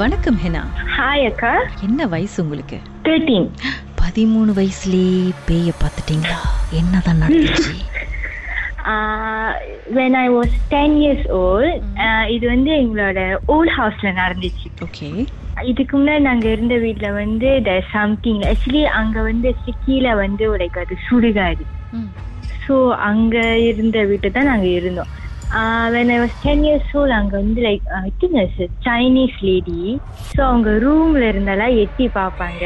வணக்கம் henna. Hi அக்கா. என்ன வயசு உங்களுக்கு? தேர்ட்டீன் பதிமூணு வயசுலயே பேய பார்த்துட்டீங்களா? என்னதான் நடந்துச்சு? When I was ten years old இது வந்து எங்களோட ஓல்ட் ஹவுஸ்ல நடந்துச்சு. ஓகே. இதுக்கு முன்னாடி நாங்க இருந்த வீட்ல வந்து த சம்திங் ஆக்சுவலி அங்க வந்து கீழே வந்து அது சுடுகாடு. ஸோ அங்க இருந்த வீட்டு தான் நாங்க இருந்தோம். When I was ten years old அங்க வந்து like I think Chinese lady so அவங்க ரூம்ல இருந்தாலாம் எட்டி பார்ப்பாங்க.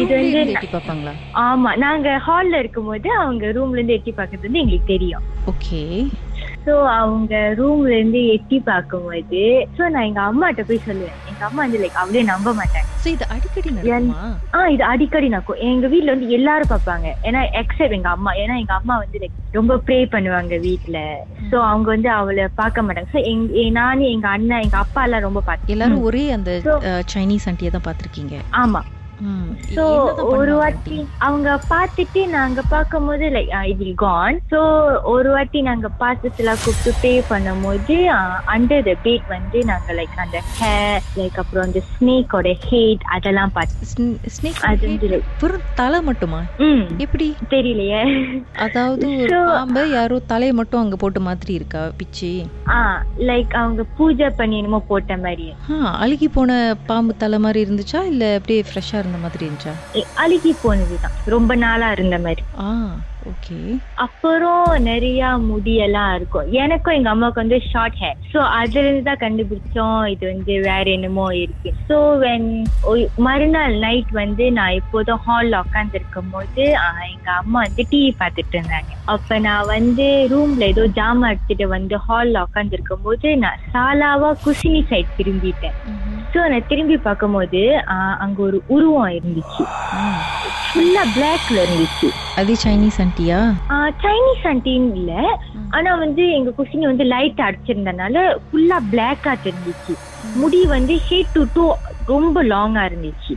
இது வந்து எட்டி பார்ப்பாங்களா? ஆமா நாங்க ஹால்ல இருக்கும்போது அவங்க ரூம்ல இருந்து எட்டி பார்க்கறது வந்து எங்களுக்கு தெரியும். ஓகே. ஸோ அவங்க ரூம்ல இருந்து எட்டி பார்க்கும்போது ஸோ நான் எங்க அம்மாட்ட போய் சொல்லுவேன். எங்க அம்மா வந்து லைக் அவளே நம்ப மாட்டாங்க. இது அடிக்கடி நடக்குமா? இது அடிக்கடி நடக்கும். எங்க வீட்ல வந்து எல்லாரும் பார்ப்பாங்க. ஏன்னா எக்ஸப்ட் எங்க அம்மா. ஏன்னா எங்க அம்மா வந்து லைக் ரொம்ப ப்ரே பண்ணுவாங்க வீட்ல. சோ அவங்க வந்து அவளை பார்க்க மாட்டாங்க. ஸோ எங்க எங்க அண்ணன் எங்க அப்பா எல்லாம் ரொம்ப பார்த்து எல்லாரும் ஒரே அந்த சைனீஸ் ஆண்டியை தான் பார்த்திருக்கீங்க. ஆமா. சோ ஒரு வாட்டி? அவங்க பார்த்துட்டு நாங்க பார்க்கும்போது லைக் இது கான் சோ ஒரு வாட்டி நாங்க பார்த்துட்டுலாம் கூப்பிட்டு பே பண்ணும்போது அண்டர் த பேட் வந்து நாங்க லைக் அந்த ஹேர் லைக் அப்புறம் அந்த ஸ்னேக்கோட ஹேட் அதெல்லாம் பார்த்து snake அது? வந்து வெறும் தலை மட்டுமா? ம். எப்படி? தெரியலையே. அதாவது ஒரு பாம்பை யாரோ தலையை மட்டும் அங்க போட்ட மாதிரி இருக்கா பிச்சு? ஆ லைக் அவங்க பூஜை பண்ணி என்னமோ போட்ட மாதிரி ஆ அழுகி போன பாம்பு தலை மாதிரி இருந்துச்சா? இல்ல அப்படியே ஃப்ரெஷ்ஷா இருந்த மாதிரி இருந்துச்சா? அழுகி போனதுதான். ரொம்ப நாளா இருந்த மாதிரி. ஆ ஓகே. அப்புறம் நிறைய முடியெல்லாம் இருக்கும். எனக்கும் எங்க அம்மாவுக்கு வந்து ஷார்ட் ஹேர் ஸோ அதுல இருந்து தான் கண்டுபிடிச்சோம் இது வந்து வேற என்னமோ இருக்கு. ஸோ வென் மறுநாள் நைட் வந்து நான் எப்போதும் ஹால்ல உட்காந்துருக்கும் போது எங்க அம்மா வந்து டிவி பார்த்துட்டு இருந்தாங்க அப்ப நான் வந்து ரூம்ல ஏதோ ஜாமான் எடுத்துட்டு வந்து ஹால்ல உட்காந்துருக்கும் போது நான் சாலாவா குசினி சைட் திரும்பிட்டேன். ஸோ நான் திரும்பி பார்க்கும்போது அங்க ஒரு உருவம் இருந்துச்சு. ஃபுல்லா பிளாக்ல இருந்துச்சு. அது சைனீஸ் ஆண்டியா சைனீஸ் ஆண்டின்னு இல்ல. ஆனா வந்து எங்க குசினி வந்து லைட் அடிச்சிருந்தனால ஃபுல்லா பிளாக்கா தெரிஞ்சிச்சு. முடி வந்து ஹேட் டு டூ ரொம்ப லாங்கா இருந்துச்சு.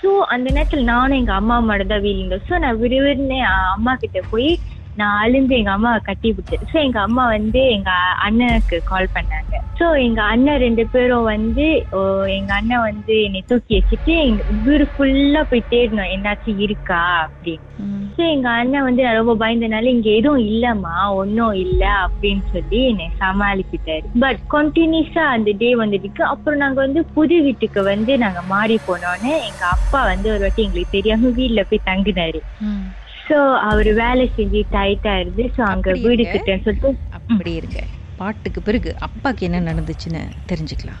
ஸோ அந்த நேரத்துல நானும் எங்க அம்மா மட்டும் தான் வீலிங்க ஸோ நான் விடுவிடுன்னு அம்மா கிட்ட போய் நான் அழுந்து எங்க அம்மாவை கட்டி விட்டேன் ஸோ எங்க அம்மா வந்து எங்க அண்ணனுக்கு கால் பண்ணாங்க ஸோ எங்க அண்ணன் ரெண்டு பேரும் வந்து ஓ, எங்க அண்ணன் வந்து என்னை தூக்கி வச்சுட்டு எங்க வீடு ஃபுல்லா போய் தேடணும் என்னாச்சும் இருக்கா அப்படின்னு. ஸோ எங்க அண்ணன் வந்து நான் ரொம்ப பயந்தனால இங்க எதுவும் இல்லம்மா ஒன்றும் இல்ல அப்படின்னு சொல்லி என்னை சமாளிக்கிட்டாரு பட் கண்டினியூஸா அந்த டே வந்துட்டு அப்புறம் நாங்க வந்து புது வீட்டுக்கு வந்து நாங்க மாறி போனோன்னே எங்க அப்பா வந்து ஒரு வாட்டி எங்களுக்கு தெரியாம வீட்ல போய் தங்கினாரு. ஸோ அவர் வேலை செஞ்சு டைட்டா இருந்து ஸோ அங்க வீடு? கிட்டன்னு சொல்லிட்டு அப்படி இருக்க. பாட்டுக்கு பிறகு அப்பாக்கு என்ன நடந்துச்சுன்னு தெரிஞ்சுக்கலாம்.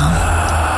Radar.